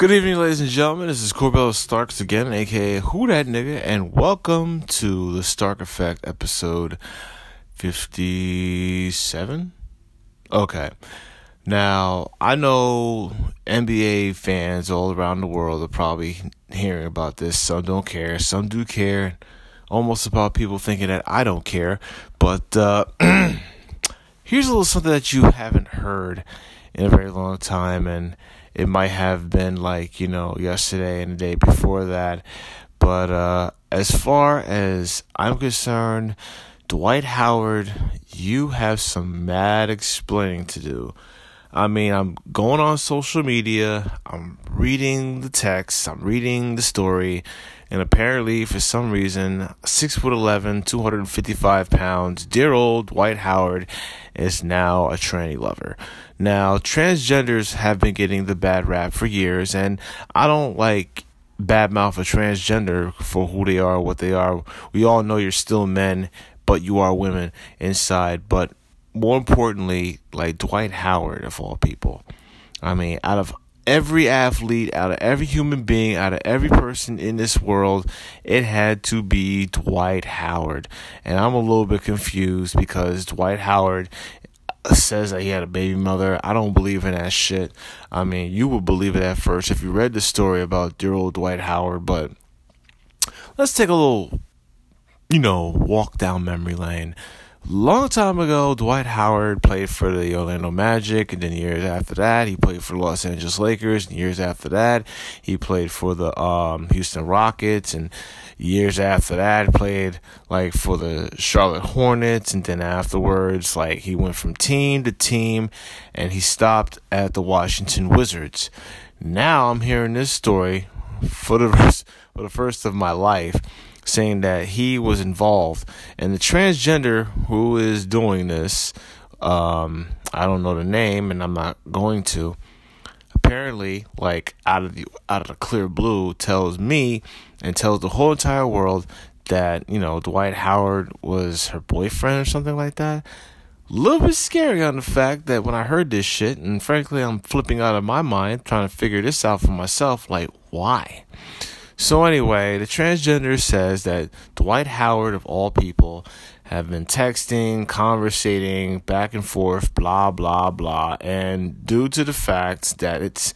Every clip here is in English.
Good evening, ladies and gentlemen. This is Corbell Starks again, aka Who That Nigga, and welcome to the Stark Effect episode 57. Okay. Now, I know NBA fans all around the world are probably hearing about this. Some don't care, some do care. Almost about people thinking that I don't care. But uh, here's a little something that you haven't heard in a very long time, and it might have been like, you know, yesterday and the day before that. But uh, as far as I'm concerned, Dwight Howard, you have some mad explaining to do. I mean, I'm going on social media, I'm reading the text, I'm reading the story, and apparently, for some reason, six foot eleven, two hundred and fifty-five pounds, dear old Dwight Howard is now a tranny lover. Now, transgenders have been getting the bad rap for years, and I don't like badmouth a transgender for who they are, what they are. We all know you're still men, but you are women inside. But more importantly, like Dwight Howard of all people. I mean, out of every athlete, out of every human being, out of every person in this world, it had to be Dwight Howard. And I'm a little bit confused because Dwight Howard says that he had a baby mother. I don't believe in that shit. I mean, you would believe it at first if you read the story about dear old Dwight Howard, but let's take a little, you know, walk down memory lane. Long time ago, Dwight Howard played for the Orlando Magic, and then years after that, he played for the Los Angeles Lakers. And years after that, he played for the um, Houston Rockets, and years after that, played like for the Charlotte Hornets. And then afterwards, like he went from team to team, and he stopped at the Washington Wizards. Now I'm hearing this story for the rest, for the first of my life saying that he was involved. And the transgender who is doing this, um, I don't know the name, and I'm not going to. Apparently, like out of the out of the clear blue, tells me and tells the whole entire world that you know Dwight Howard was her boyfriend or something like that. A little bit scary on the fact that when I heard this shit, and frankly, I'm flipping out of my mind trying to figure this out for myself. Like, why? So anyway, the transgender says that Dwight Howard of all people have been texting, conversating back and forth, blah blah blah, and due to the fact that it's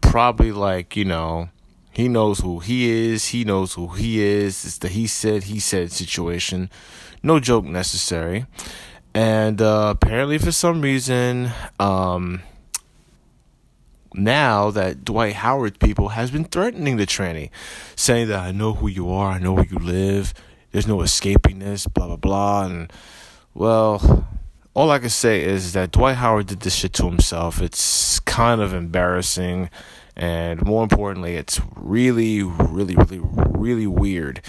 probably like, you know, he knows who he is, he knows who he is, it's the he said, he said situation. No joke necessary. And uh, apparently for some reason, um, now that Dwight Howard people has been threatening the tranny, saying that I know who you are, I know where you live, there's no escaping this, blah blah blah. And well, all I can say is that Dwight Howard did this shit to himself. It's kind of embarrassing, and more importantly, it's really, really, really, really weird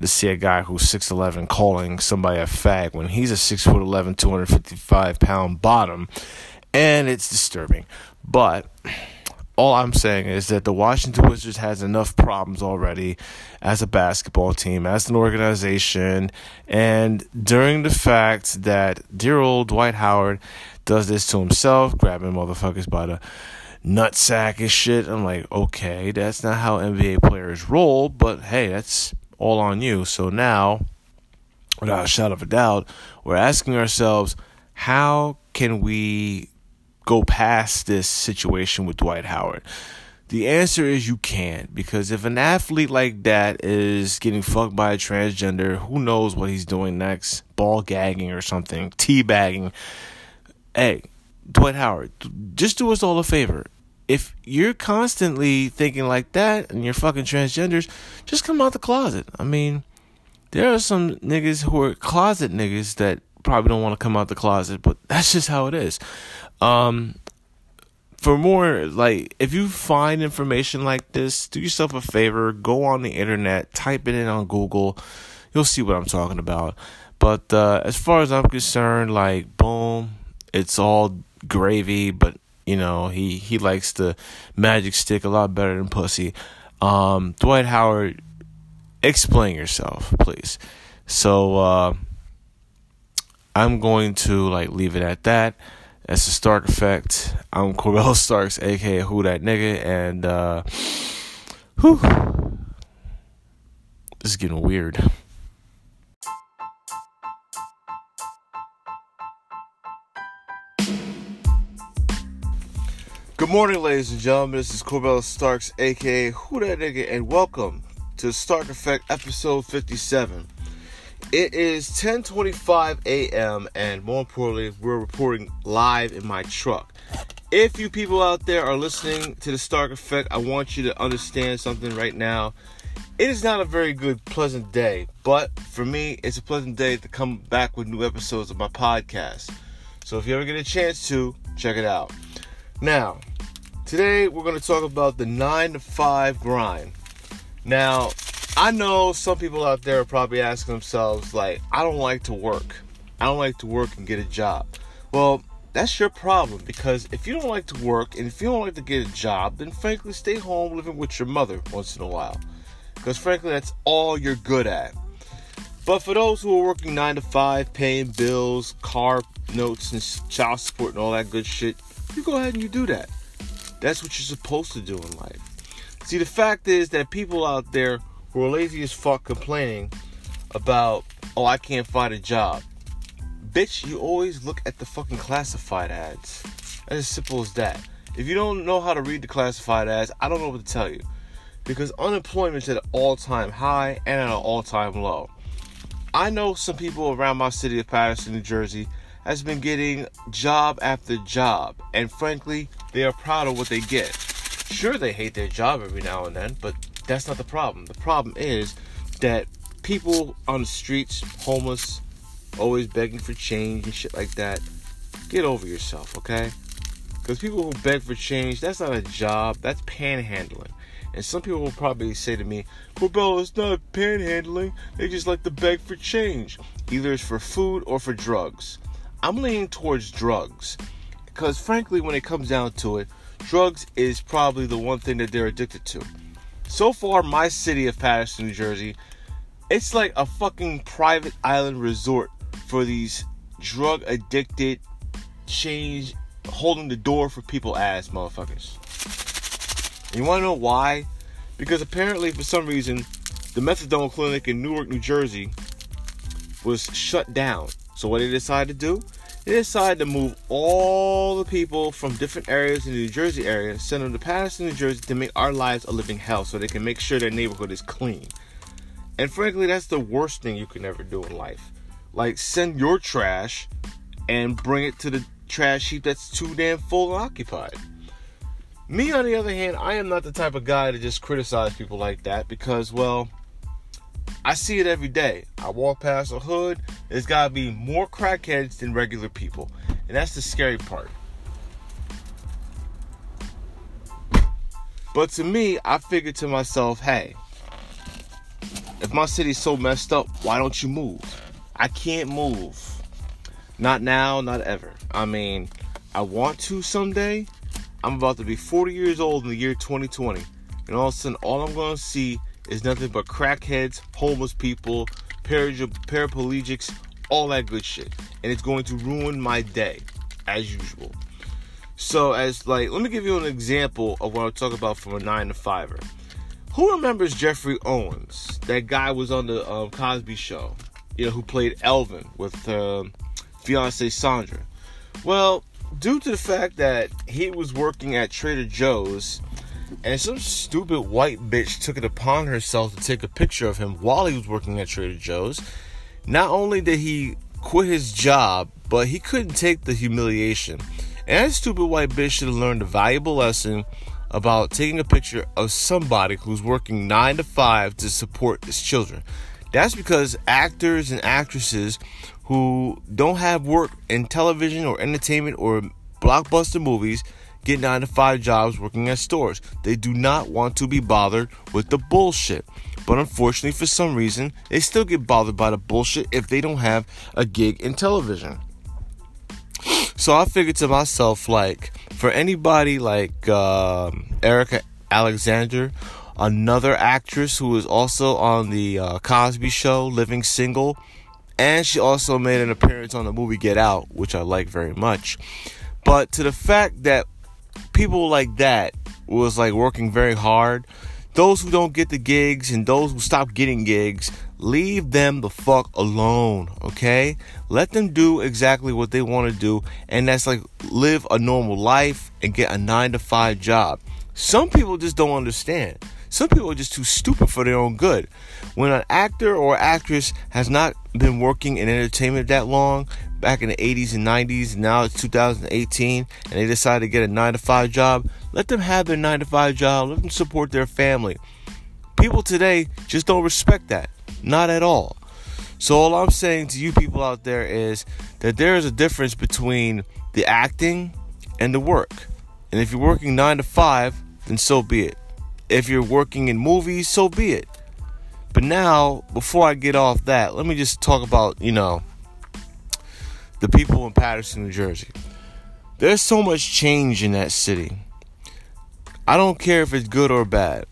to see a guy who's six eleven calling somebody a fag when he's a six foot 11, 255 pound bottom, and it's disturbing. But all I'm saying is that the Washington Wizards has enough problems already as a basketball team, as an organization, and during the fact that dear old Dwight Howard does this to himself, grabbing motherfuckers by the nutsack and shit. I'm like, okay, that's not how NBA players roll, but hey, that's all on you. So now, without a shadow of a doubt, we're asking ourselves, how can we go past this situation with Dwight Howard? The answer is you can't because if an athlete like that is getting fucked by a transgender, who knows what he's doing next? Ball gagging or something, teabagging. Hey, Dwight Howard, just do us all a favor. If you're constantly thinking like that and you're fucking transgenders, just come out the closet. I mean, there are some niggas who are closet niggas that probably don't want to come out the closet, but that's just how it is. Um, for more like if you find information like this, do yourself a favor, go on the internet, type it in on Google. You'll see what I'm talking about. But uh, as far as I'm concerned, like boom, it's all gravy. But you know, he he likes the magic stick a lot better than pussy. Um, Dwight Howard, explain yourself, please. So uh, I'm going to like leave it at that. That's the Stark Effect. I'm Corbell Starks, aka Who That Nigga, and uh, whew, this is getting weird. Good morning, ladies and gentlemen. This is Corbell Starks, aka Who That Nigga, and welcome to Stark Effect episode 57. It is 10:25 a.m. and more importantly, we're reporting live in my truck. If you people out there are listening to the Stark Effect, I want you to understand something right now. It is not a very good, pleasant day, but for me, it's a pleasant day to come back with new episodes of my podcast. So if you ever get a chance to, check it out. Now, today we're going to talk about the 9 to 5 grind. Now, I know some people out there are probably asking themselves, like, I don't like to work. I don't like to work and get a job. Well, that's your problem because if you don't like to work and if you don't like to get a job, then frankly, stay home living with your mother once in a while. Because frankly, that's all you're good at. But for those who are working 9 to 5, paying bills, car notes, and child support, and all that good shit, you go ahead and you do that. That's what you're supposed to do in life. See, the fact is that people out there who are lazy as fuck complaining about, oh, I can't find a job. Bitch, you always look at the fucking classified ads. As simple as that. If you don't know how to read the classified ads, I don't know what to tell you. Because unemployment's at an all time high and at an all time low. I know some people around my city of Paterson, New Jersey, has been getting job after job, and frankly, they are proud of what they get. Sure, they hate their job every now and then, but that's not the problem. The problem is that people on the streets, homeless, always begging for change and shit like that, get over yourself, okay? Because people who beg for change, that's not a job, that's panhandling. And some people will probably say to me, Corbella, it's not panhandling. They just like to beg for change. Either it's for food or for drugs. I'm leaning towards drugs. Because frankly, when it comes down to it, drugs is probably the one thing that they're addicted to. So far, my city of Paterson, New Jersey, it's like a fucking private island resort for these drug addicted, change, holding the door for people ass motherfuckers. You wanna know why? Because apparently, for some reason, the methadone clinic in Newark, New Jersey was shut down. So, what they decided to do? They decided to move all the people from different areas in the New Jersey area, send them to Paterson, New Jersey to make our lives a living hell so they can make sure their neighborhood is clean. And frankly, that's the worst thing you can ever do in life. Like, send your trash and bring it to the trash heap that's too damn full and occupied. Me, on the other hand, I am not the type of guy to just criticize people like that because, well, I see it every day. I walk past a hood, there's gotta be more crackheads than regular people. And that's the scary part. But to me, I figured to myself, hey, if my city's so messed up, why don't you move? I can't move. Not now, not ever. I mean, I want to someday. I'm about to be 40 years old in the year 2020. And all of a sudden, all I'm to see is nothing but crackheads, homeless people, paraplegics, all that good shit. And it's going to ruin my day, as usual. So, as like, let me give you an example of what I'm talking about from a nine to fiver. Who remembers Geoffrey Owens? That guy was on the um, Cosby Show, you know, who played Elvin with um, fiance Sondra. Well, due to the fact that he was working at Trader Joe's and some stupid white bitch took it upon herself to take a picture of him while he was working at Trader Joe's. Not only did he quit his job, but he couldn't take the humiliation. And that stupid white bitch should have learned a valuable lesson about taking a picture of somebody who's working 9 to 5 to support his children. That's because actors and actresses who don't have work in television or entertainment or blockbuster movies get 9 to 5 jobs working at stores. They do not want to be bothered with the bullshit. But unfortunately, for some reason, they still get bothered by the bullshit if they don't have a gig in television. So I figured to myself, like, for anybody like uh, Erika Alexander, another actress who is also on the uh, Cosby Show, Living Single, and she also made an appearance on the movie Get Out, which I like very much. But to the fact that people like that was like working very hard, those who don't get the gigs and those who stop getting gigs, leave them the fuck alone, okay? Let them do exactly what they want to do, and that's like live a normal life and get a nine to five job. Some people just don't understand. Some people are just too stupid for their own good. When an actor or actress has not been working in entertainment that long, back in the 80s and 90s, and now it's 2018, and they decide to get a 9 to 5 job, let them have their 9 to 5 job. Let them support their family. People today just don't respect that. Not at all. So, all I'm saying to you people out there is that there is a difference between the acting and the work. And if you're working 9 to 5, then so be it. If you're working in movies, so be it. But now, before I get off that, let me just talk about, you know, the people in Paterson, New Jersey. There's so much change in that city. I don't care if it's good or bad.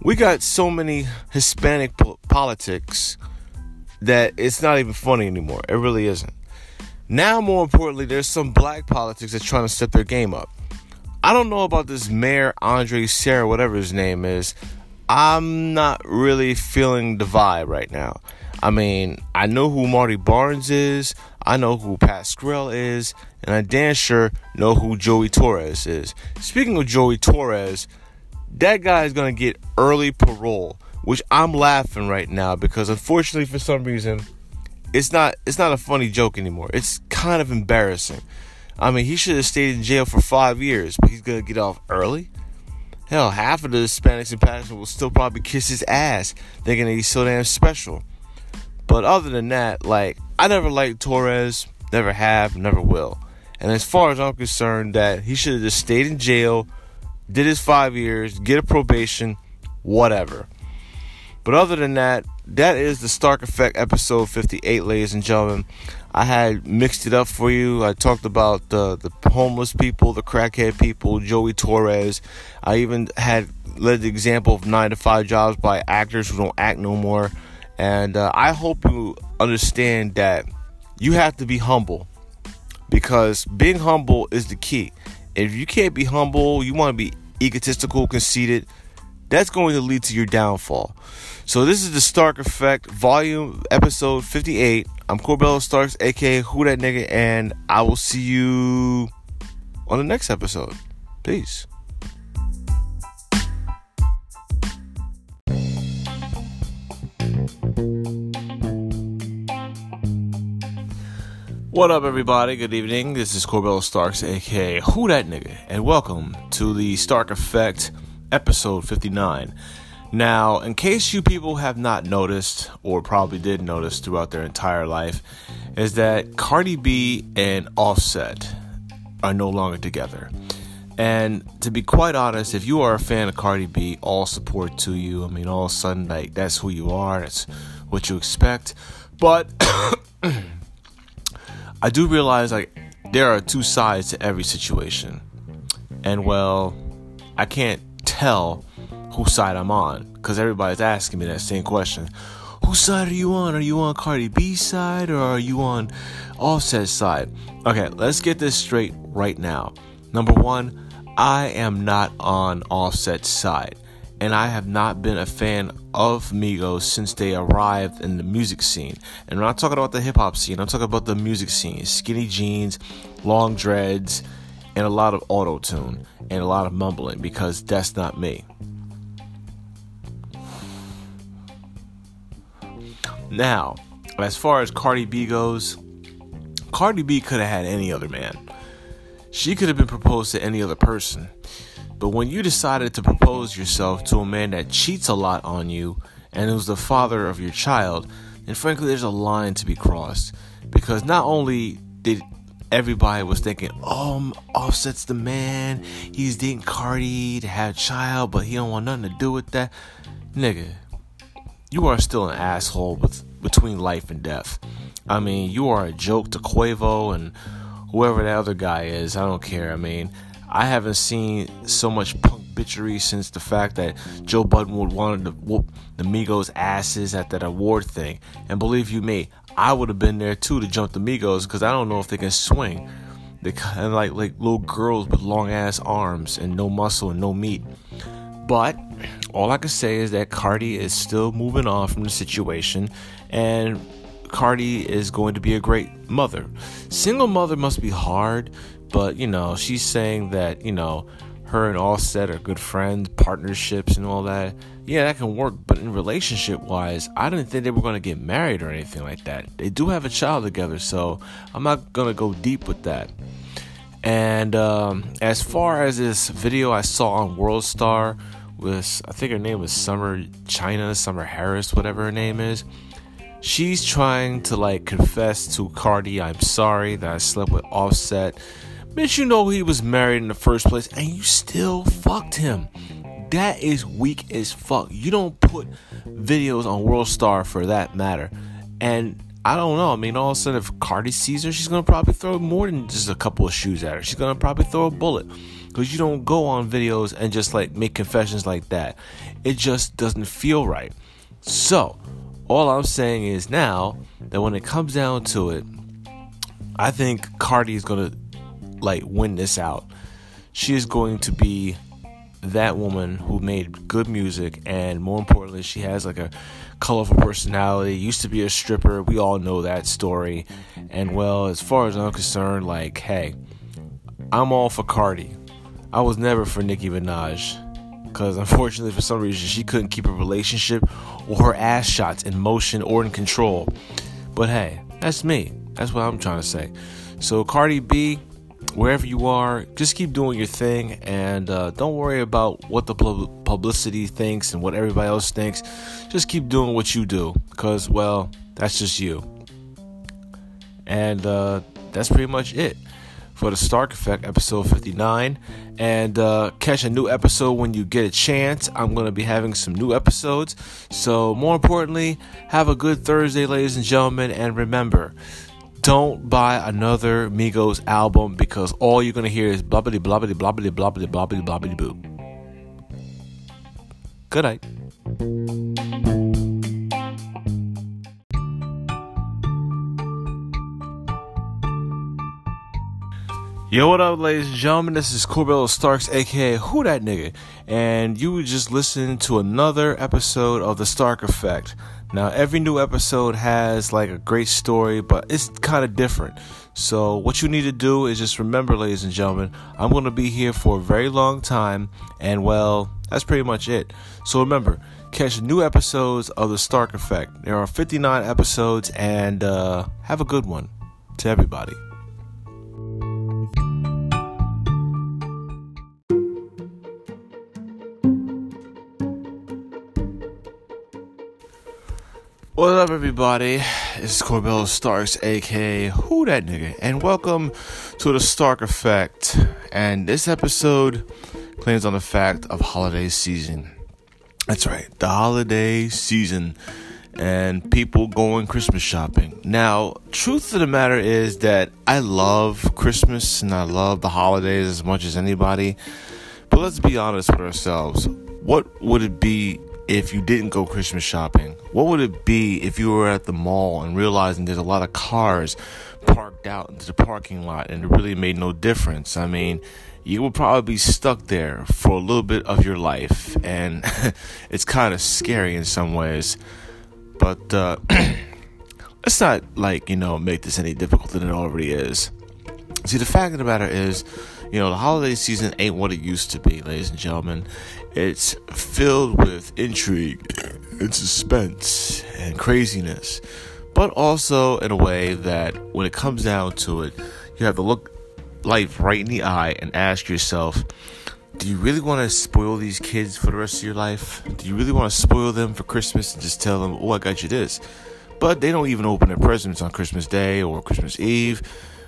We got so many Hispanic po- politics that it's not even funny anymore. It really isn't. Now, more importantly, there's some black politics that's trying to step their game up. I don't know about this mayor Andre Sarah, whatever his name is. I'm not really feeling the vibe right now. I mean, I know who Marty Barnes is. I know who Pat is, and I damn sure know who Joey Torres is. Speaking of Joey Torres, that guy is gonna get early parole, which I'm laughing right now because unfortunately for some reason, it's not it's not a funny joke anymore. It's kind of embarrassing. I mean, he should have stayed in jail for five years, but he's gonna get off early. Hell, half of the Hispanics in Paterson will still probably kiss his ass, thinking that he's so damn special. But other than that, like I never liked Torres, never have, never will. And as far as I'm concerned, that he should have just stayed in jail, did his five years, get a probation, whatever. But other than that, that is the Stark Effect episode 58, ladies and gentlemen. I had mixed it up for you. I talked about the the homeless people, the crackhead people, Joey Torres. I even had led the example of nine to five jobs by actors who don't act no more. And uh, I hope you understand that you have to be humble because being humble is the key. If you can't be humble, you want to be egotistical, conceited, that's going to lead to your downfall. So this is the Stark Effect, volume episode 58. I'm Corbello Starks, aka Who That Nigga, and I will see you on the next episode. Peace. What up, everybody? Good evening. This is Corbello Starks, aka Who That Nigga, and welcome to the Stark Effect, episode 59. Now, in case you people have not noticed, or probably did notice throughout their entire life, is that Cardi B and Offset are no longer together. And to be quite honest, if you are a fan of Cardi B, all support to you. I mean, all like, that's who you are, that's what you expect. But. I do realize like there are two sides to every situation. And well, I can't tell whose side I'm on because everybody's asking me that same question. Whose side are you on? Are you on Cardi B's side or are you on Offset's side? Okay, let's get this straight right now. Number one, I am not on Offset's side and I have not been a fan of Migos since they arrived in the music scene. And I'm not talking about the hip hop scene, I'm talking about the music scene. Skinny jeans, long dreads, and a lot of auto tune and a lot of mumbling because that's not me. Now, as far as Cardi B goes, Cardi B could have had any other man. She could have been proposed to any other person. But when you decided to propose yourself to a man that cheats a lot on you and who's the father of your child, then frankly, there's a line to be crossed. Because not only did everybody was thinking, oh, um, Offset's the man, he's dating Cardi to have child, but he don't want nothing to do with that. Nigga, you are still an asshole with, between life and death. I mean, you are a joke to Quavo and whoever that other guy is. I don't care. I mean, I haven't seen so much punk bitchery since the fact that Joe Budden would wanted to whoop the Migos asses at that award thing. And believe you me, I would have been there too to jump the Migos because I don't know if they can swing. They kind of like like little girls with long ass arms and no muscle and no meat. But all I can say is that Cardi is still moving on from the situation, and Cardi is going to be a great mother. Single mother must be hard, but you know, she's saying that, you know, her and Offset are good friends, partnerships, and all that. Yeah, that can work, but in relationship wise, I didn't think they were going to get married or anything like that. They do have a child together, so I'm not going to go deep with that. And um, as far as this video I saw on World Star with, I think her name was Summer China, Summer Harris, whatever her name is she's trying to like confess to Cardi, I'm sorry that I slept with Offset. Bitch, you know he was married in the first place and you still fucked him. That is weak as fuck. You don't put videos on World Star for that matter. And I don't know. I mean, all of a sudden, if Cardi sees her, she's gonna probably throw more than just a couple of shoes at her. She's gonna probably throw a bullet because you don't go on videos and just like make confessions like that. It just doesn't feel right. So, all I'm saying is now that when it comes down to it, I think Cardi is gonna like win this out. She is going to be that woman who made good music and more importantly she has like a colorful personality used to be a stripper we all know that story and well as far as i'm concerned like hey i'm all for cardi i was never for nicki minaj because unfortunately, for some reason, she couldn't keep a relationship or her ass shots in motion or in control. But hey, that's me. That's what I'm trying to say. So, Cardi B, wherever you are, just keep doing your thing and uh, don't worry about what the publicity thinks and what everybody else thinks. Just keep doing what you do because, well, that's just you. And uh, that's pretty much it for the Stark Effect, episode 59. And uh, catch a new episode when you get a chance. I'm going to be having some new episodes. So, more importantly, have a good Thursday, ladies and gentlemen. And remember, don't buy another Migos album because all you're to hear is blubbity, blubbity, blubbity, blubbity, blubbity, blubbity, boo. Good night. Yo, what up, ladies and gentlemen? This is Corbello Starks, aka Who That Nigga, and you just listened to another episode of The Stark Effect. Now, every new episode has like a great story, but it's kind of different. So, what you need to do is just remember, ladies and gentlemen, I'm going to be here for a very long time, and well, that's pretty much it. So, remember, catch new episodes of The Stark Effect. There are 59 episodes, and uh, have a good one to everybody. What up, everybody? It's Corbell Starks, aka Who That Nigga, and welcome to the Stark Effect. And this episode claims on the fact of holiday season. That's right, the holiday season, and people going Christmas shopping. Now, truth of the matter is that I love Christmas and I love the holidays as much as anybody. But let's be honest with ourselves. What would it be if you didn't go Christmas shopping? What would it be if you were at the mall and realizing there's a lot of cars parked out into the parking lot and it really made no difference? I mean, you would probably be stuck there for a little bit of your life, and it's kind of scary in some ways. But uh, let's not, like, you know, make this any difficult than it already is. See, the fact of the matter is, you know, the holiday season ain't what it used to be, ladies and gentlemen. It's filled with intrigue and suspense and craziness, but also in a way that when it comes down to it, you have to look life right in the eye and ask yourself, do you really want to spoil these kids for the rest of your life? Do you really want to spoil them for Christmas and just tell them, oh, I got you this? But they don't even open their presents on Christmas Day or Christmas Eve.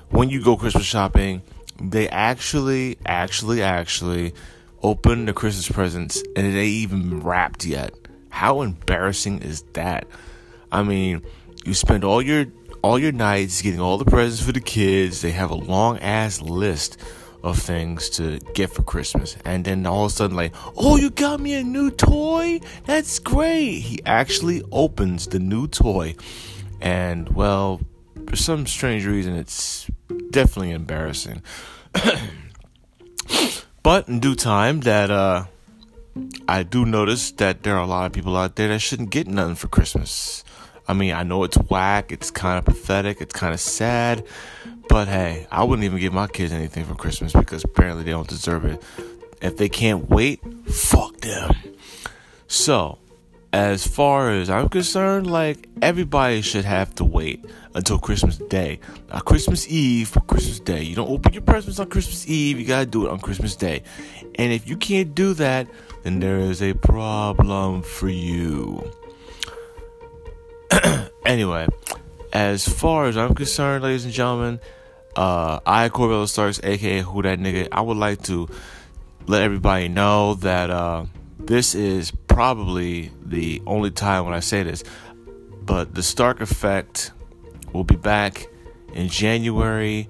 When you go Christmas shopping, they actually, actually, actually open the Christmas presents and it ain't even wrapped yet. How embarrassing is that? I mean, you spend all your all your nights getting all the presents for the kids. They have a long ass list of things to get for Christmas. And then all of a sudden, like, oh, you got me a new toy? That's great. He actually opens the new toy. And, well, for some strange reason, it's definitely embarrassing. but in due time, that uh, I do notice that there are a lot of people out there that shouldn't get nothing for Christmas. I mean, I know it's whack, it's kind of pathetic, it's kind of sad, but hey, I wouldn't even give my kids anything for Christmas because apparently they don't deserve it. If they can't wait, fuck them. So, as far as I'm concerned, like everybody should have to wait until Christmas Day. Not Christmas Eve, but Christmas Day. You don't open your presents on Christmas Eve, you gotta do it on Christmas Day. And if you can't do that, then there is a problem for you. anyway, as far as I'm concerned, ladies and gentlemen, uh, I Corbell Starks, aka Who That Nigga, I would like to let everybody know that uh, this is probably the only time when I say this, but the Stark Effect will be back in January,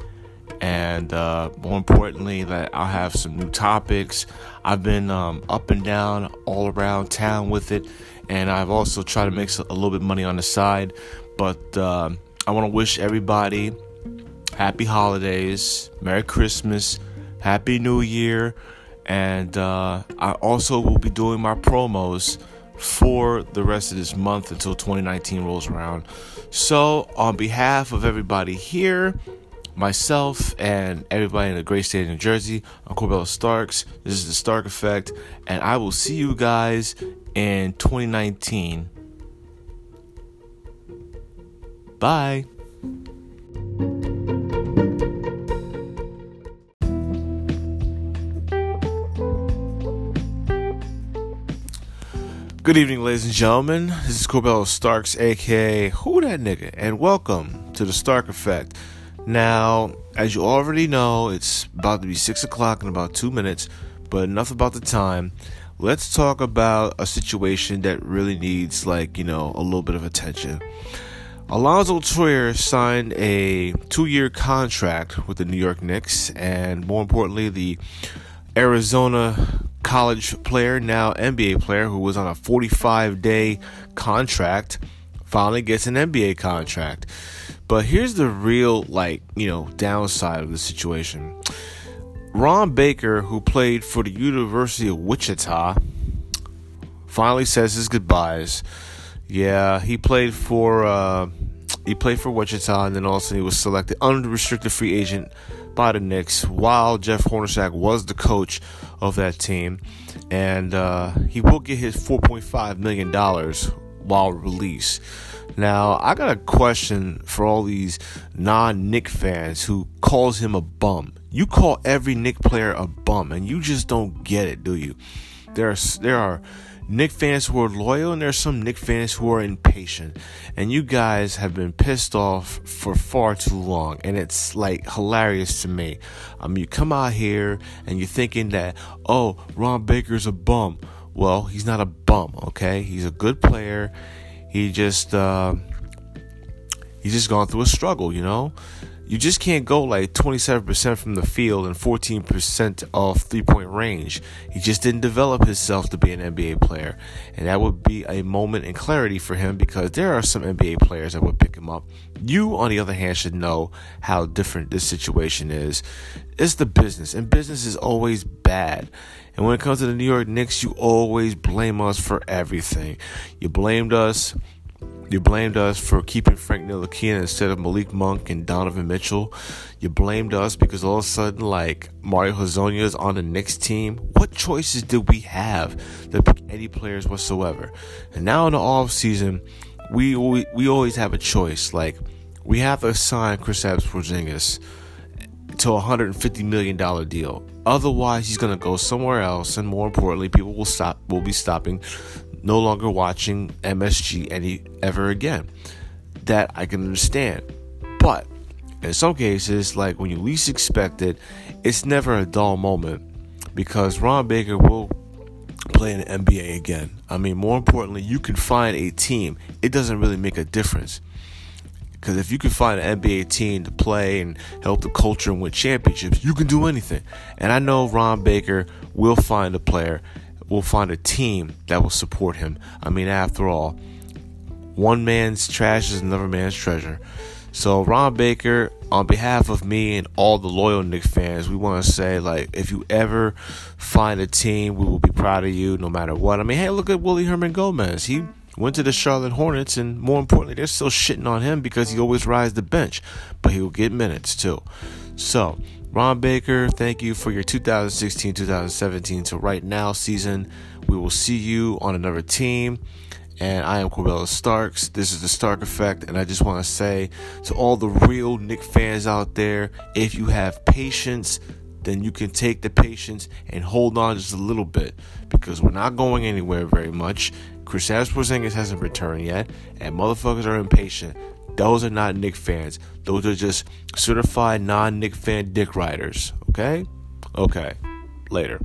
and uh, more importantly, that I'll have some new topics. I've been um, up and down all around town with it, and I've also tried to make a little bit of money on the side. But uh, I want to wish everybody happy holidays, Merry Christmas, Happy New Year, and uh, I also will be doing my promos for the rest of this month until 2019 rolls around. So, on behalf of everybody here, myself and everybody in the great state of New Jersey, I'm Corbell Starks. This is the Stark Effect, and I will see you guys in 2019. Bye. Good evening, ladies and gentlemen. This is Corbell Starks, aka Who That Nigga, and welcome to the Stark Effect. Now, as you already know, it's about to be 6 o'clock in about two minutes, but enough about the time. Let's talk about a situation that really needs, like, you know, a little bit of attention. Alonzo Trier signed a two year contract with the New York Knicks, and more importantly, the Arizona college player, now NBA player, who was on a 45 day contract, finally gets an NBA contract. But here's the real, like, you know, downside of the situation. Ron Baker, who played for the University of Wichita, finally says his goodbyes. Yeah, he played for uh, he played for Wichita, and then also he was selected unrestricted free agent by the Knicks while Jeff Hornacek was the coach of that team, and uh, he will get his 4.5 million dollars while released. Now, I got a question for all these non Knick fans who calls him a bum. You call every Knick player a bum, and you just don't get it, do you? There are there are Knick fans who are loyal and there's some Knick fans who are impatient. And you guys have been pissed off for far too long. And it's like hilarious to me. I mean, you come out here and you're thinking that, oh, Ron Baker's a bum. Well, he's not a bum, okay? He's a good player. He just, uh, he's just gone through a struggle, you know? You just can't go like 27% from the field and 14% off three point range. He just didn't develop himself to be an NBA player. And that would be a moment in clarity for him because there are some NBA players that would pick him up. You, on the other hand, should know how different this situation is. It's the business, and business is always bad. And when it comes to the New York Knicks, you always blame us for everything. You blamed us you blamed us for keeping Frank Ntilikina instead of Malik Monk and Donovan Mitchell. You blamed us because all of a sudden, like, Mario Hezonja is on the Knicks team. What choices did we have to pick any players whatsoever? And now in the off season, we, we, we always have a choice. Like, we have to sign Chris Porzingis to a $150 million deal. Otherwise, he's going to go somewhere else, and more importantly, people will stop will be stopping no longer watching MSG any ever again. That I can understand. But in some cases, like when you least expect it, it's never a dull moment because Ron Baker will play in the NBA again. I mean, more importantly, you can find a team. It doesn't really make a difference. Because if you can find an NBA team to play and help the culture and win championships, you can do anything. And I know Ron Baker will find a player will find a team that will support him. I mean, after all, one man's trash is another man's treasure. So Ron Baker, on behalf of me and all the loyal Knick fans, we want to say like if you ever find a team, we will be proud of you no matter what. I mean, hey, look at Willy Hernangomez. He went to the Charlotte Hornets, and more importantly, they're still shitting on him because he always rides the bench, but he will get minutes too. So, Ron Baker, thank you for your 2016 2017 to right now season. We will see you on another team. And I am Corbella Starks. This is the Stark Effect. And I just want to say to all the real Knick fans out there if you have patience, then you can take the patience and hold on just a little bit because we're not going anywhere very much. Kristaps Porzingis hasn't returned yet, and motherfuckers are impatient. Those are not Knick fans. Those are just certified non Knick fan dick riders. Okay? Okay. Later.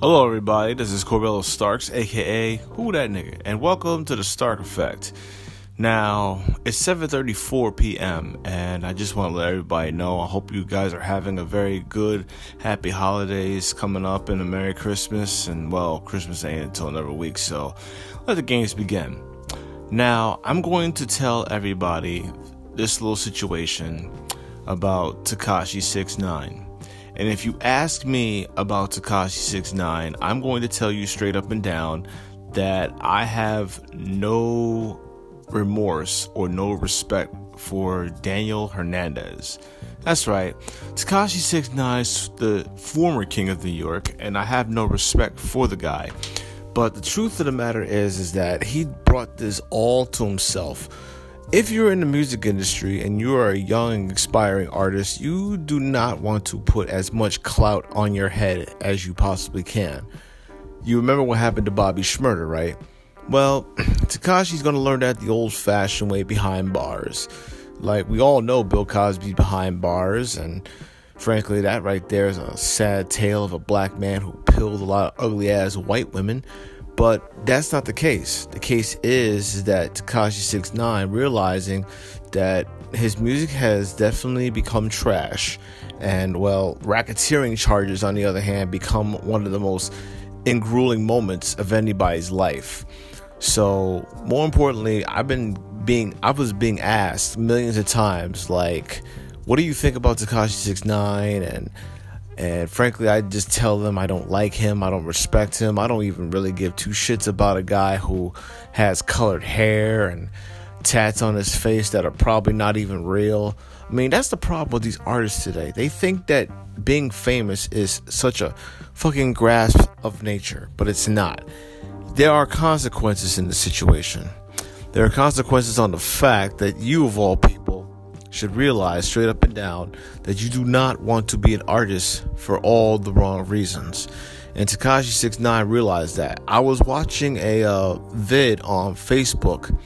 Hello, everybody. This is Corbello Starks, aka Who That Nigga, and welcome to the Stark Effect. Now it's 7:34 p.m. and I just want to let everybody know. I hope you guys are having a very good, happy holidays coming up, and a Merry Christmas. And well, Christmas ain't until another week, so let the games begin. Now I'm going to tell everybody this little situation about Tekashi 69. And if you ask me about Tekashi 69, I'm going to tell you straight up and down that I have no remorse or no respect for Daniel Hernandez. That's right. Tekashi 69 is the former king of New York, and I have no respect for the guy. But the truth of the matter is is that he brought this all to himself if you're in the music industry and you are a young, aspiring artist, you do not want to put as much clout on your head as you possibly can. You remember what happened to Bobby Shmurda, right? Well, Tekashi's gonna learn that the old fashioned way behind bars. Like, we all know Bill Cosby's behind bars, and frankly, that right there is a sad tale of a black man who pilled a lot of ugly ass white women but that's not the case. The case is that Tekashi 69 realizing that his music has definitely become trash. And well, racketeering charges, on the other hand, become one of the most engruling moments of anybody's life. So, more importantly, I've been being I was being asked millions of times like, what do you think about Tekashi 69 and and frankly, I just tell them I don't like him, I don't respect him, I don't even really give two shits about a guy who has colored hair and tats on his face that are probably not even real. I mean, that's the problem with these artists today. They think that being famous is such a fucking grasp of nature, but it's not. There are consequences in the situation. There are consequences on the fact that you, of all people, should realize straight up and down that you do not want to be an artist for all the wrong reasons. And Tekashi 69 realized that. I was watching a uh, vid on Facebook,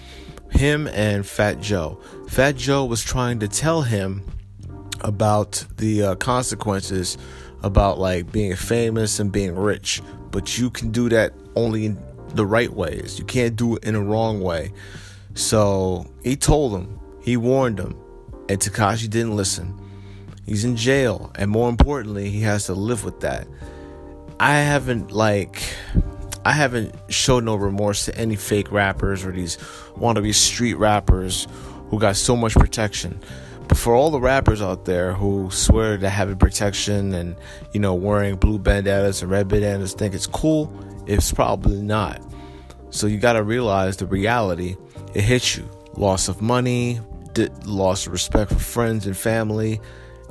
him and Fat Joe. Fat Joe was trying to tell him about the uh, consequences about like being famous and being rich, but you can do that only in the right ways. You can't do it in a wrong way. So he told him, he warned him, and Tekashi didn't listen. He's in jail, and more importantly, he has to live with that. I haven't like I haven't showed no remorse to any fake rappers or these wannabe street rappers who got so much protection. But for all the rappers out there who swear to having protection and you know wearing blue bandanas and red bandanas think it's cool, it's probably not. So you got to realize the reality. It hits you. Loss of money, loss of respect for friends and family,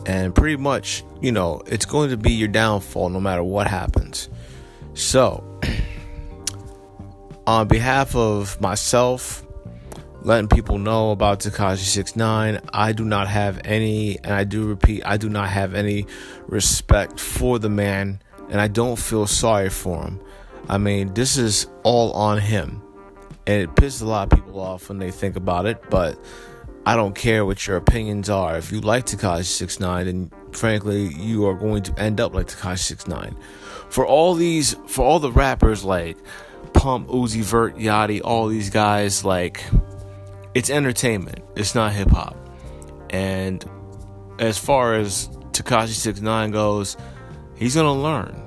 and pretty much, you know, it's going to be your downfall no matter what happens. So, on behalf of myself, letting people know about Tekashi 69, I do not have any, and I do repeat, I do not have any respect for the man, and I don't feel sorry for him. I mean, this is all on him. And it pisses a lot of people off when they think about it, but I don't care what your opinions are. If you like Tekashi 69, then frankly, you are going to end up like Tekashi 69. For all these, for all the rappers like Pump, Uzi Vert, Yachty, all these guys, like, it's entertainment. It's not hip hop. And as far as Tekashi 69 goes, he's gonna learn.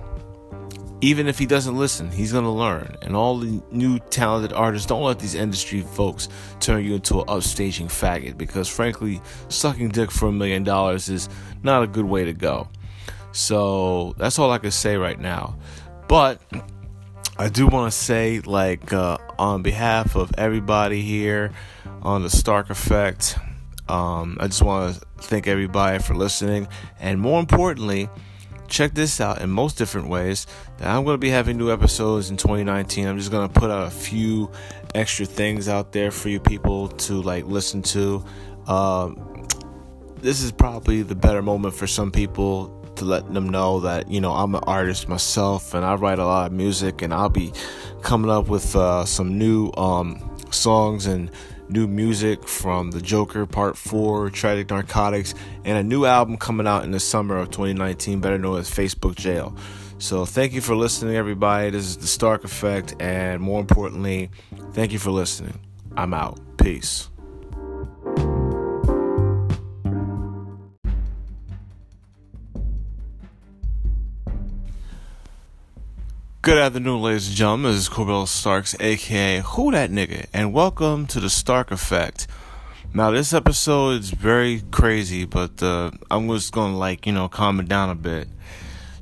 even if he doesn't listen, he's to learn. And all the new talented artists, don't let these industry folks turn you into an upstaging faggot because, frankly, sucking dick for a million dollars is not a good way to go. So that's all I can say right now. But I do want to say, like, uh, on behalf of everybody here on the Stark Effect, um, I just want to thank everybody for listening. And more importantly, check this out in most different ways. I'm going to be having new episodes in 2019. I'm just going to put out a few extra things out there for you people to like listen to. Um, this is probably the better moment for some people to let them know that you know I'm an artist myself and I write a lot of music and I'll be coming up with uh, some new um, songs and new music from The Joker Part 4, Tragic Narcotics, and a new album coming out in the summer of 2019, better known as Facebook Jail. So, thank you for listening, everybody. This is The Stark Effect, and more importantly, thank you for listening. I'm out. Peace. Good afternoon, ladies and gentlemen. This is Corbell Starks, aka Who That Nigga, and welcome to the Stark Effect. Now, this episode is very crazy, but uh, I'm just gonna like you know calm it down a bit.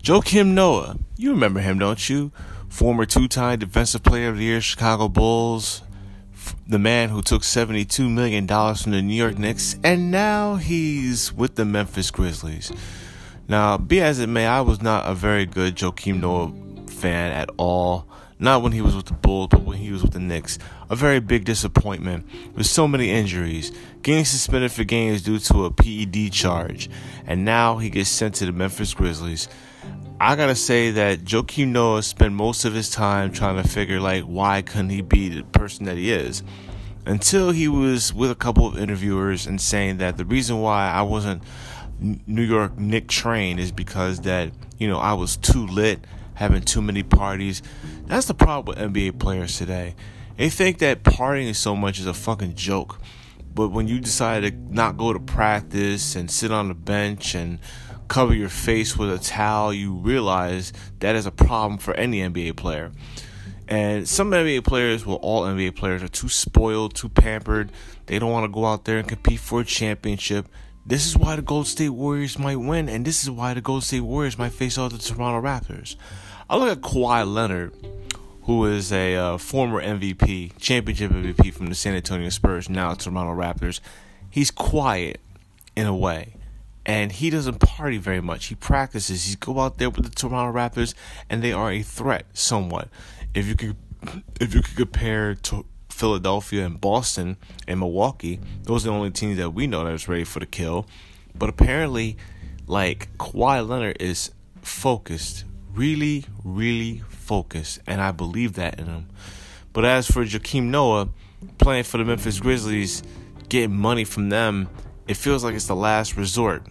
Joakim Noah, you remember him, don't you? Former two-time Defensive Player of the Year, Chicago Bulls, the man who took $72 million from the New York Knicks, and now he's with the Memphis Grizzlies. Now, be as it may, I was not a very good Joakim Noah fan at all. Not when he was with the Bulls, but when he was with the Knicks. A very big disappointment with so many injuries. Getting suspended for games due to a PED charge. And now he gets sent to the Memphis Grizzlies. I gotta say that Joakim Noah spent most of his time trying to figure like why couldn't he be the person that he is. Until he was with a couple of interviewers and saying that the reason why I wasn't New York Knick trained is because that, you know, I was too lit having too many parties. That's the problem with NBA players today. They think that partying so much is a fucking joke. But when you decide to not go to practice and sit on the bench and cover your face with a towel, you realize that is a problem for any NBA player. And some NBA players, well, all NBA players are too spoiled, too pampered. They don't want to go out there and compete for a championship. This is why the Golden State Warriors might win, and this is why the Golden State Warriors might face off the Toronto Raptors. I look at Kawhi Leonard, who is a uh, former MVP, championship MVP from the San Antonio Spurs, now Toronto Raptors. He's quiet in a way, and he doesn't party very much. He practices. He go out there with the Toronto Raptors, and they are a threat somewhat. If you could, if you could compare to Philadelphia and Boston and Milwaukee, those are the only teams that we know that is ready for the kill. But apparently, like Kawhi Leonard is focused really, really focused, and I believe that in him. But as for Joakim Noah playing for the Memphis Grizzlies, getting money from them, it feels like it's the last resort.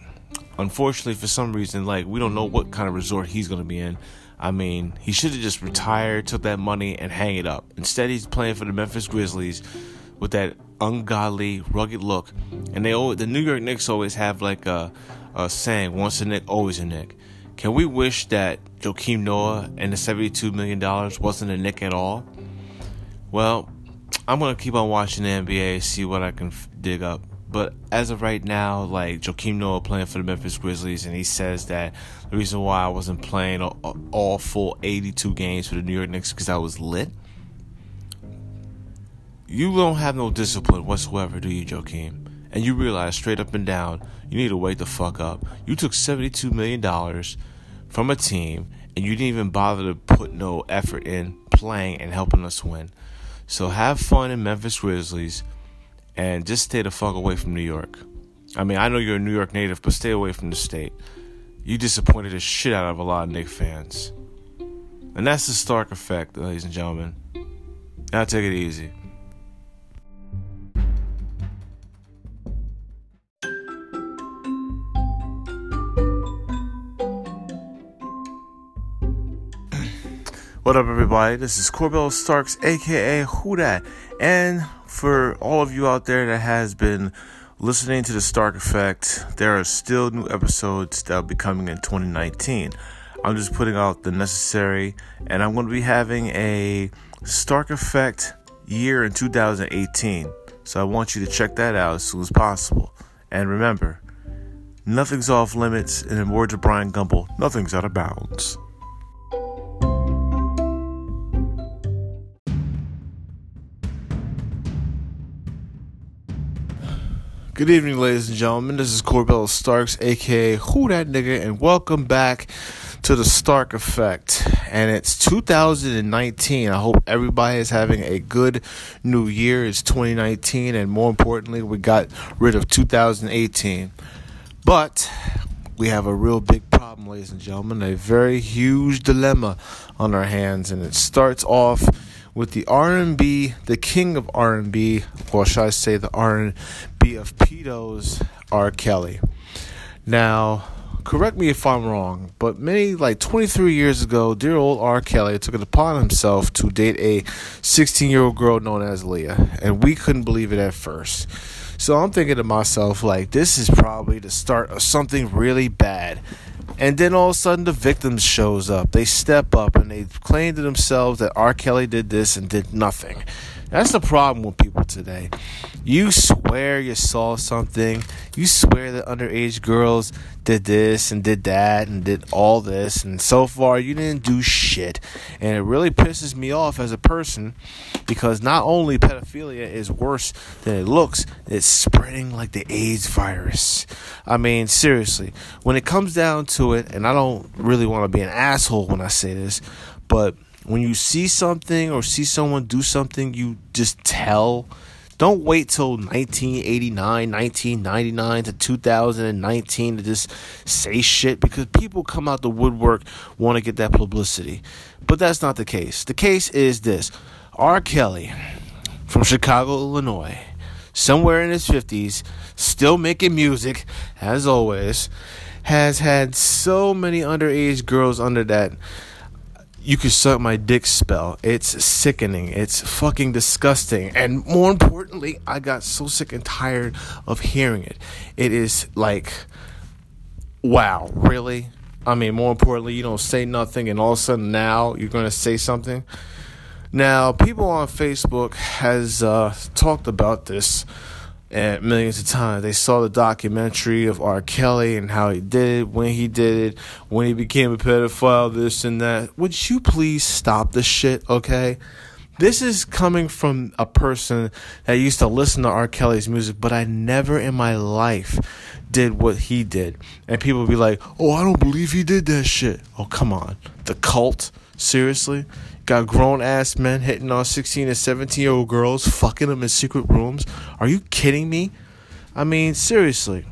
Unfortunately, for some reason, like we don't know what kind of resort he's going to be in. I mean, he should have just retired, took that money, and hang it up. Instead, he's playing for the Memphis Grizzlies with that ungodly, rugged look. And they always, the New York Knicks always have like a, a saying: "Once a Knick, always a Knick." Can we wish that Joakim Noah and the $72 million wasn't a Knick at all? Well, I'm going to keep on watching the NBA, see what I can f- dig up. But as of right now, like Joakim Noah playing for the Memphis Grizzlies, and he says that the reason why I wasn't playing all, all full 82 games for the New York Knicks because I was lit. You don't have no discipline whatsoever, do you, Joakim? And you realize straight up and down, you need to wake the fuck up. You took $72 million from a team and you didn't even bother to put no effort in playing and helping us win. So have fun in Memphis Grizzlies and just stay the fuck away from New York. I mean, I know you're a New York native, but stay away from the state. You disappointed the shit out of a lot of Knick fans. And that's the Stark effect, ladies and gentlemen. Now take it easy. What up, everybody? This is Corbell Starks, aka Who Dat. And for all of you out there that has been listening to the Stark Effect, there are still new episodes that will be coming in 2019. I'm just putting out the necessary, and I'm going to be having a Stark Effect year in 2018. So I want you to check that out as soon as possible. And remember, nothing's off limits, and in words of Bryant Gumbel, nothing's out of bounds. Good evening, ladies and gentlemen. This is Corbell Starks, aka Who That Nigga, and welcome back to the Stark Effect. And it's 2019. I hope everybody is having a good new year. It's 2019, and more importantly, we got rid of 2018. But we have a real big problem, ladies and gentlemen, a very huge dilemma on our hands, and it starts off with the R&B, the king of R&B, or should I say the R&B of pedos, R. Kelly. Now, correct me if I'm wrong, but many, like 23 years ago, dear old R. Kelly took it upon himself to date a 16 year old girl known as Leah, and we couldn't believe it at first. So I'm thinking to myself, like, this is probably the start of something really bad. And then all of a sudden, the victims shows up. They step up and they claim to themselves that R. Kelly did this and did nothing. That's the problem with people today. You swear you saw something. You swear that underage girls did this and did that and did all this, and so far you didn't do shit. And it really pisses me off as a person because not only pedophilia is worse than it looks, it's spreading like the AIDS virus. I mean, seriously, when it comes down to it, and I don't really want to be an asshole when I say this, but when you see something or see someone do something, you just tell. Don't wait till 1989, 1999 to 2019 to just say shit because people come out the woodwork want to get that publicity. But that's not the case. The case is this R. Kelly from Chicago, Illinois, somewhere in his 50s, still making music, as always, has had so many underage girls under that you could suck my dick spell. It's sickening. It's fucking disgusting. And more importantly, I got so sick and tired of hearing it. It is like, wow, really? I mean, more importantly, you don't say nothing, and all of a sudden now you're going to say something. Now, people on Facebook has uh, talked about this and millions of times. They saw the documentary of R. Kelly and how he did it, when he did it, when he became a pedophile, this and that. Would you please stop the shit, okay? This is coming from a person that used to listen to R. Kelly's music, but I never in my life did what he did. And people be like, oh, I don't believe he did that shit. Oh, come on. The cult? Seriously? Got grown ass men hitting on 16 and 17 year old girls, fucking them in secret rooms. Are you kidding me? I mean, seriously.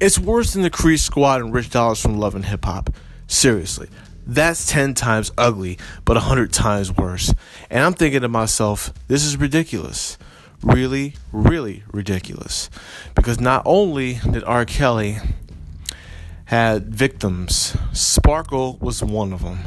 It's worse than the Creed Squad and Rich Dollaz from Love and Hip Hop. Seriously. That's 10 times ugly, but 100 times worse. And I'm thinking to myself, this is ridiculous. Really, really ridiculous. Because not only did R. Kelly had victims, Sparkle was one of them.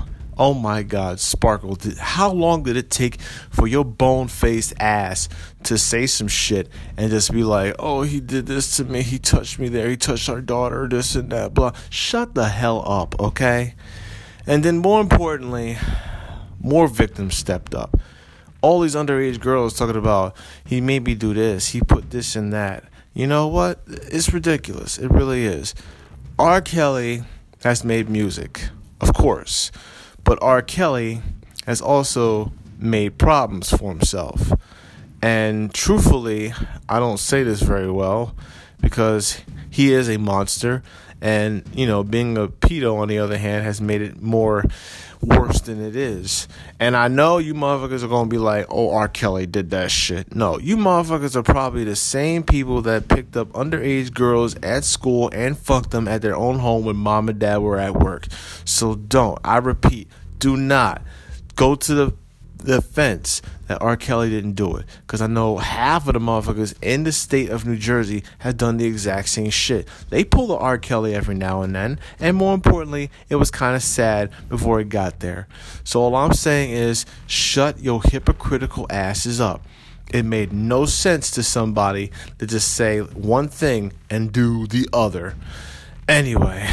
Oh my God, Sparkle. How long did it take for your bone faced ass to say some shit and just be like, oh, he did this to me. He touched me there. He touched our daughter, this and that, blah. Shut the hell up, okay? And then more importantly, more victims stepped up. All these underage girls talking about he made me do this, he put this and that. You know what? It's ridiculous. It really is. R. Kelly has made music, of course. But R. Kelly has also made problems for himself. And truthfully, I don't say this very well because he is a monster. And, you know, being a pedo, on the other hand, has made it more worse than it is. And I know you motherfuckers are to be like, oh, R. Kelly did that shit. No, you motherfuckers are probably the same people that picked up underage girls at school and fucked them at their own home when mom and dad were at work. So don't. I repeat, do not go to the the fence that R. Kelly didn't do it. Because I know half of the motherfuckers in the state of New Jersey have done the exact same shit. They pull the R. Kelly every now and then. And more importantly, it was kind of sad before it got there. So all I'm saying is shut your hypocritical asses up. It made no sense to somebody to just say one thing and do the other. Anyway.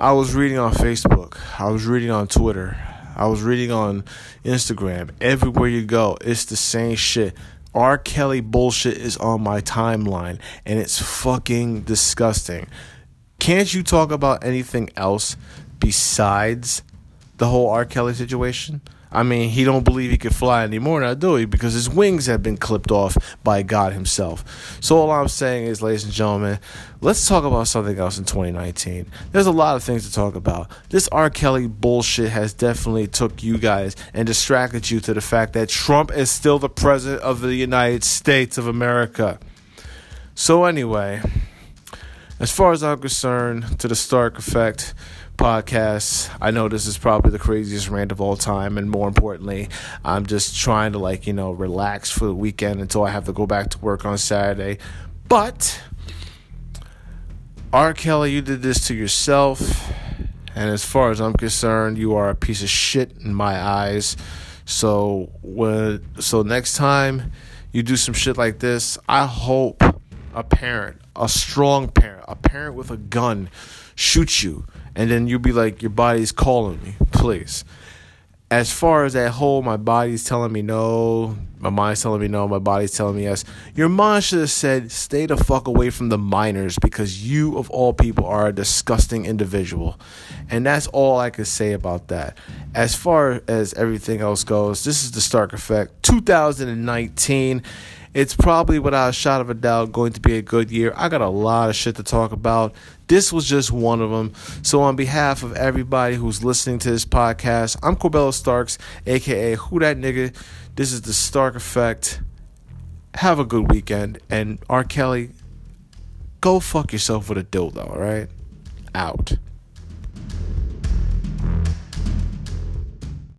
I was reading on Facebook, I was reading on Twitter, I was reading on Instagram. Everywhere you go, it's the same shit. R. Kelly bullshit is on my timeline, and it's fucking disgusting. Can't you talk about anything else besides the whole R. Kelly situation? I mean, he don't believe he can fly anymore now, do he? Because his wings have been clipped off by God himself. So all I'm saying is, ladies and gentlemen, let's talk about something else in 2019. There's a lot of things to talk about. This R. Kelly bullshit has definitely took you guys and distracted you to the fact that Trump is still the president of the United States of America. So anyway, as far as I'm concerned, to the Stark effect podcast. I know this is probably the craziest rant of all time, and more importantly, I'm just trying to like you know relax for the weekend until I have to go back to work on Saturday. But R. Kelly, you did this to yourself, and as far as I'm concerned, you are a piece of shit in my eyes. So when so next time you do some shit like this, I hope a parent, a strong parent, a parent with a gun shoots you and then you'll be like, your body's calling me, please. As far as that whole, my body's telling me no, my mind's telling me no, my body's telling me yes. Your mind should have said, stay the fuck away from the minors because you, of all people, are a disgusting individual. And that's all I could say about that. As far as everything else goes, this is the Stark Effect 2019. It's probably without a shot of a doubt going to be a good year. I got a lot of shit to talk about. This was just one of them. So, on behalf of everybody who's listening to this podcast, I'm Corbello Starks, aka Who That Nigga. This is the Stark Effect. Have a good weekend. And R. Kelly, go fuck yourself with a dildo, alright? Out.